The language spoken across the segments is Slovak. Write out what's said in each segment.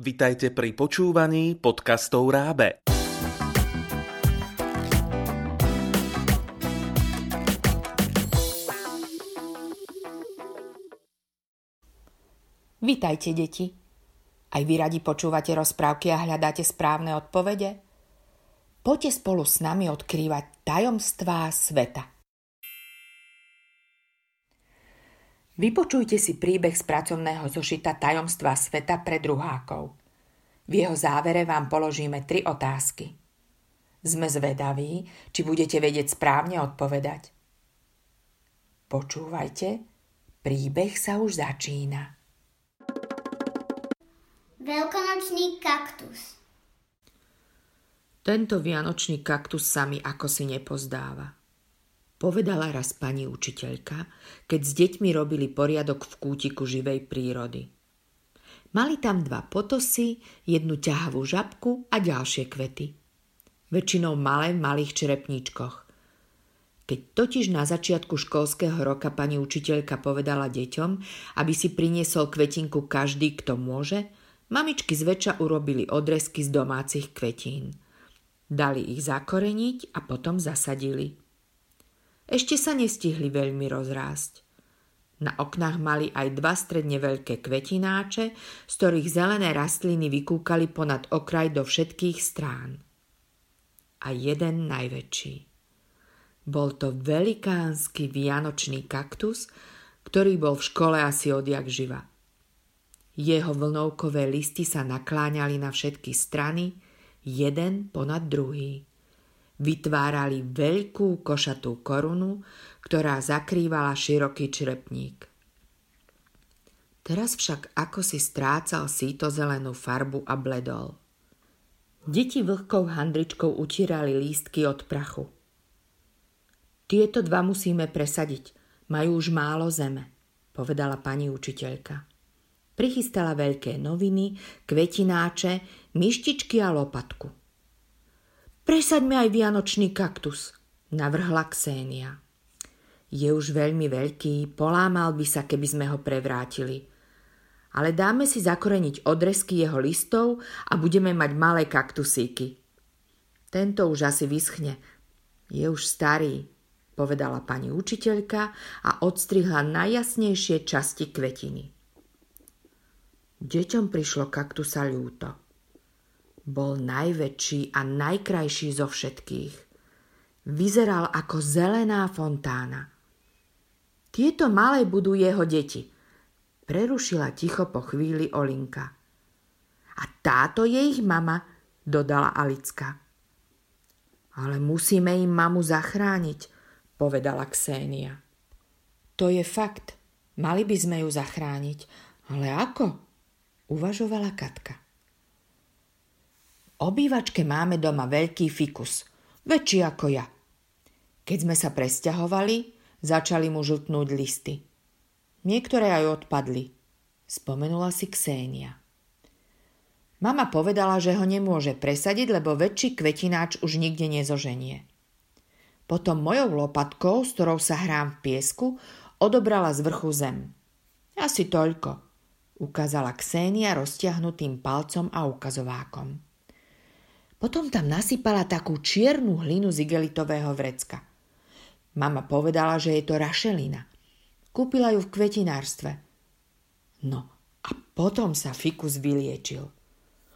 Vitajte pri počúvaní podcastov Rábe. Vitajte, deti. Aj vy radi počúvate rozprávky a hľadáte správne odpovede? Poďte spolu s nami odkrývať tajomstvá sveta. Vypočujte si príbeh z pracovného zošita Tajomstva sveta pre druhákov. V jeho závere vám položíme tri otázky. Sme zvedaví, či budete vedieť správne odpovedať. Počúvajte, príbeh sa už začína. Veľkonočný kaktus Tento vianočný kaktus sa mi ako si nepozdáva povedala raz pani učiteľka, keď s deťmi robili poriadok v kútiku živej prírody. Mali tam dva potosy, jednu ťahavú žabku a ďalšie kvety. Väčšinou malé v malých čerepníčkoch. Keď totiž na začiatku školského roka pani učiteľka povedala deťom, aby si priniesol kvetinku každý, kto môže, mamičky zväčša urobili odresky z domácich kvetín. Dali ich zakoreniť a potom zasadili. Ešte sa nestihli veľmi rozrásť. Na oknách mali aj dva stredne veľké kvetináče, z ktorých zelené rastliny vykúkali ponad okraj do všetkých strán. A jeden najväčší. Bol to velikánsky vianočný kaktus, ktorý bol v škole asi odjak živa. Jeho vlnovkové listy sa nakláňali na všetky strany, jeden ponad druhý vytvárali veľkú košatú korunu, ktorá zakrývala široký črepník. Teraz však ako si strácal síto zelenú farbu a bledol. Deti vlhkou handričkou utírali lístky od prachu. Tieto dva musíme presadiť, majú už málo zeme, povedala pani učiteľka. Prichystala veľké noviny, kvetináče, myštičky a lopatku – Presaďme aj vianočný kaktus, navrhla Ksenia. Je už veľmi veľký, polámal by sa, keby sme ho prevrátili. Ale dáme si zakoreniť odresky jeho listov a budeme mať malé kaktusíky. Tento už asi vyschne. Je už starý, povedala pani učiteľka a odstrihla najjasnejšie časti kvetiny. Deťom prišlo kaktusa ľúto. Bol najväčší a najkrajší zo všetkých. Vyzeral ako zelená fontána. Tieto malé budú jeho deti. Prerušila ticho po chvíli Olinka. A táto je ich mama, dodala Alicka. Ale musíme im mamu zachrániť, povedala Ksenia. To je fakt. Mali by sme ju zachrániť. Ale ako? Uvažovala Katka obývačke máme doma veľký fikus, väčší ako ja. Keď sme sa presťahovali, začali mu žltnúť listy. Niektoré aj odpadli. Spomenula si Ksenia. Mama povedala, že ho nemôže presadiť, lebo väčší kvetináč už nikde nezoženie. Potom mojou lopatkou, s ktorou sa hrám v piesku, odobrala z vrchu zem. Asi toľko, ukázala Ksenia roztiahnutým palcom a ukazovákom. Potom tam nasypala takú čiernu hlinu z igelitového vrecka. Mama povedala, že je to rašelina. Kúpila ju v kvetinárstve. No a potom sa fikus vyliečil.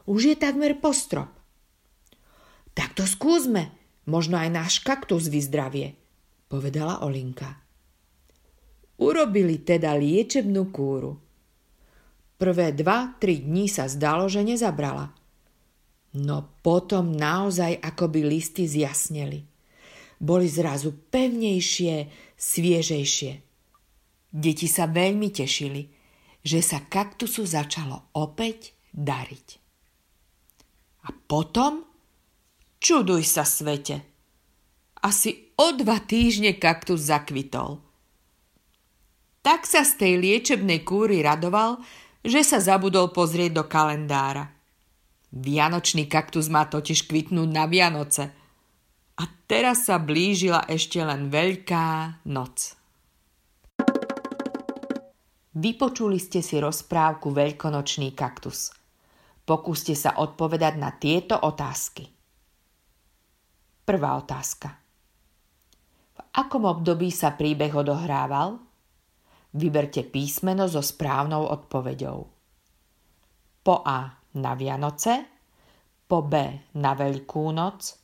Už je takmer postrop. Tak to skúsme, možno aj náš kaktus vyzdravie, povedala Olinka. Urobili teda liečebnú kúru. Prvé dva, tri dní sa zdalo, že nezabrala – No potom naozaj akoby listy zjasneli. Boli zrazu pevnejšie, sviežejšie. Deti sa veľmi tešili, že sa kaktusu začalo opäť dariť. A potom? Čuduj sa svete. Asi o dva týždne kaktus zakvitol. Tak sa z tej liečebnej kúry radoval, že sa zabudol pozrieť do kalendára. Vianočný kaktus má totiž kvitnúť na Vianoce. A teraz sa blížila ešte len Veľká noc. Vypočuli ste si rozprávku Veľkonočný kaktus. Pokúste sa odpovedať na tieto otázky. Prvá otázka. V akom období sa príbeh odohrával? Vyberte písmeno so správnou odpoveďou. Po A na Vianoce, po B na Veľkú noc,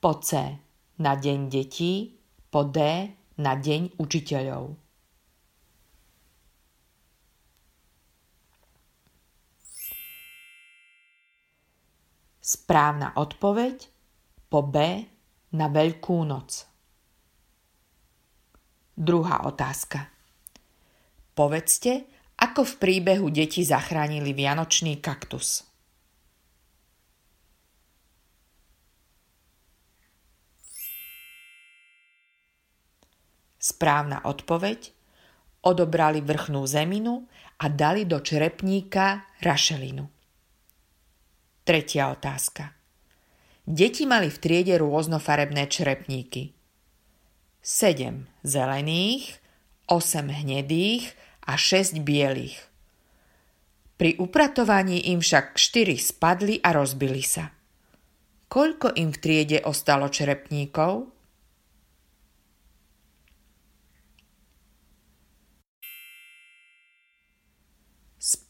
po C na Deň detí, po D na Deň učiteľov. Správna odpoveď po B na Veľkú noc. Druhá otázka. Povedzte, ako v príbehu deti zachránili vianočný kaktus. Správna odpoveď. Odobrali vrchnú zeminu a dali do črepníka rašelinu. Tretia otázka. Deti mali v triede rôznofarebné črepníky. 7 zelených, 8 hnedých a 6 bielých. Pri upratovaní im však 4 spadli a rozbili sa. Koľko im v triede ostalo črepníkov?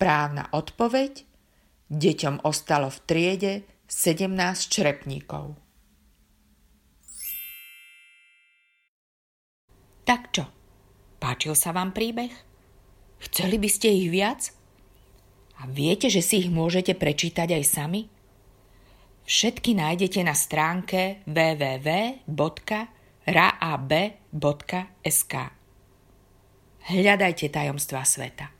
Správna odpoveď. Deťom ostalo v triede 17 črepníkov. Tak čo? Páčil sa vám príbeh? Chceli by ste ich viac? A viete, že si ich môžete prečítať aj sami? Všetky nájdete na stránke www.raab.sk. Hľadajte tajomstva sveta.